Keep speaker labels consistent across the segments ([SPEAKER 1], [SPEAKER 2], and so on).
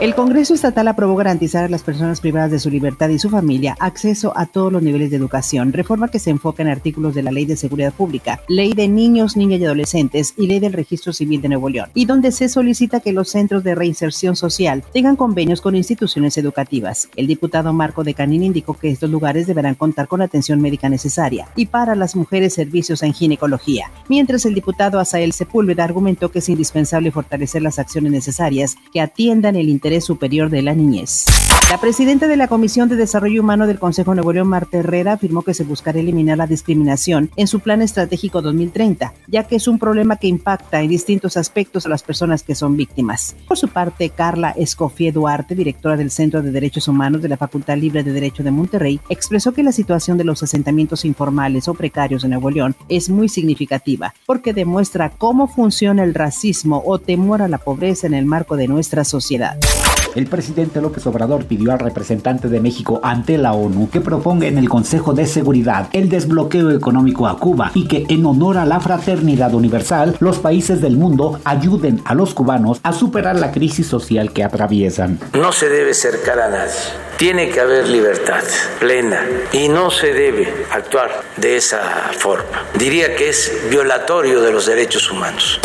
[SPEAKER 1] El Congreso Estatal aprobó garantizar a las personas privadas de su libertad y su familia acceso a todos los niveles de educación, reforma que se enfoca en artículos de la Ley de Seguridad Pública, Ley de Niños, Niñas y Adolescentes y Ley del Registro Civil de Nuevo León, y donde se solicita que los centros de reinserción social tengan convenios con instituciones educativas. El diputado Marco de Canín indicó que estos lugares deberán contar con atención médica necesaria y para las mujeres servicios en ginecología, mientras el diputado Asael Sepúlveda argumentó que es indispensable fortalecer las acciones necesarias que atiendan el interés superior de la niñez. La presidenta de la Comisión de Desarrollo Humano del Consejo Nuevo León, Marta Herrera, afirmó que se buscará eliminar la discriminación en su Plan Estratégico 2030, ya que es un problema que impacta en distintos aspectos a las personas que son víctimas. Por su parte, Carla Escofía Duarte, directora del Centro de Derechos Humanos de la Facultad Libre de Derecho de Monterrey, expresó que la situación de los asentamientos informales o precarios de Nuevo León es muy significativa, porque demuestra cómo funciona el racismo o temor a la pobreza en el marco de nuestra sociedad.
[SPEAKER 2] El presidente López Obrador pidió al representante de México ante la ONU que proponga en el Consejo de Seguridad el desbloqueo económico a Cuba y que en honor a la fraternidad universal los países del mundo ayuden a los cubanos a superar la crisis social que atraviesan.
[SPEAKER 3] No se debe cercar a nadie. Tiene que haber libertad plena y no se debe actuar de esa forma. Diría que es violatorio de los derechos humanos.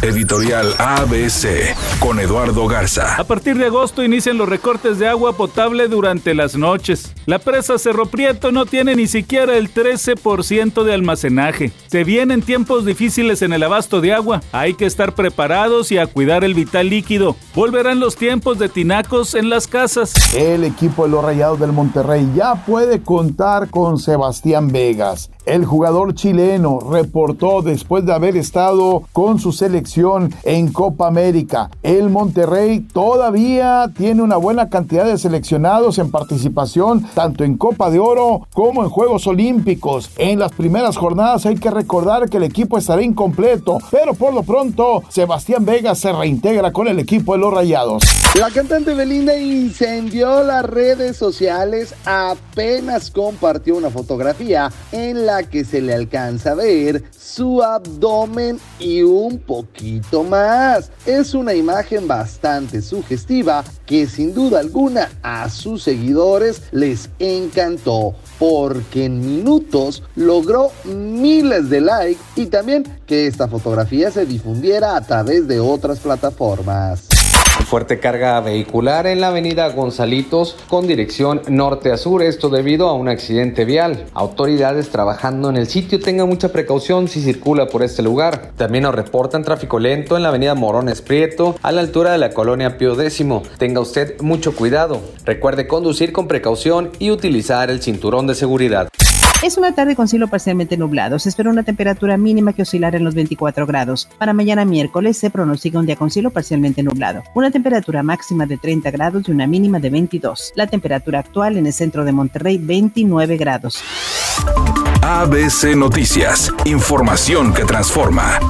[SPEAKER 4] Editorial ABC con Eduardo Garza.
[SPEAKER 5] A partir de agosto inician los recortes de agua potable durante las noches. La presa Cerro Prieto no tiene ni siquiera el 13% de almacenaje. Se vienen tiempos difíciles en el abasto de agua. Hay que estar preparados y a cuidar el vital líquido. Volverán los tiempos de tinacos en las casas.
[SPEAKER 6] El equipo de los Rayados del Monterrey ya puede contar con Sebastián Vegas. El jugador chileno reportó después de haber estado con su selección en Copa América. El Monterrey todavía tiene una buena cantidad de seleccionados en participación tanto en Copa de Oro como en Juegos Olímpicos. En las primeras jornadas hay que recordar que el equipo estará incompleto, pero por lo pronto Sebastián Vega se reintegra con el equipo de los Rayados.
[SPEAKER 7] La cantante Belinda incendió las redes sociales apenas compartió una fotografía en la que se le alcanza a ver su abdomen y un poquito más. Es una imagen bastante sugestiva que sin duda alguna a sus seguidores les encantó porque en minutos logró miles de likes y también que esta fotografía se difundiera a través de otras plataformas.
[SPEAKER 8] Fuerte carga vehicular en la avenida Gonzalitos con dirección norte a sur, esto debido a un accidente vial. Autoridades trabajando en el sitio tengan mucha precaución si circula por este lugar. También nos reportan tráfico lento en la avenida Morones Prieto a la altura de la colonia Pío X. Tenga usted mucho cuidado. Recuerde conducir con precaución y utilizar el cinturón de seguridad.
[SPEAKER 1] Es una tarde con cielo parcialmente nublado. Se espera una temperatura mínima que oscilará en los 24 grados. Para mañana miércoles se pronostica un día con cielo parcialmente nublado. Una temperatura máxima de 30 grados y una mínima de 22. La temperatura actual en el centro de Monterrey 29 grados.
[SPEAKER 4] ABC Noticias. Información que transforma.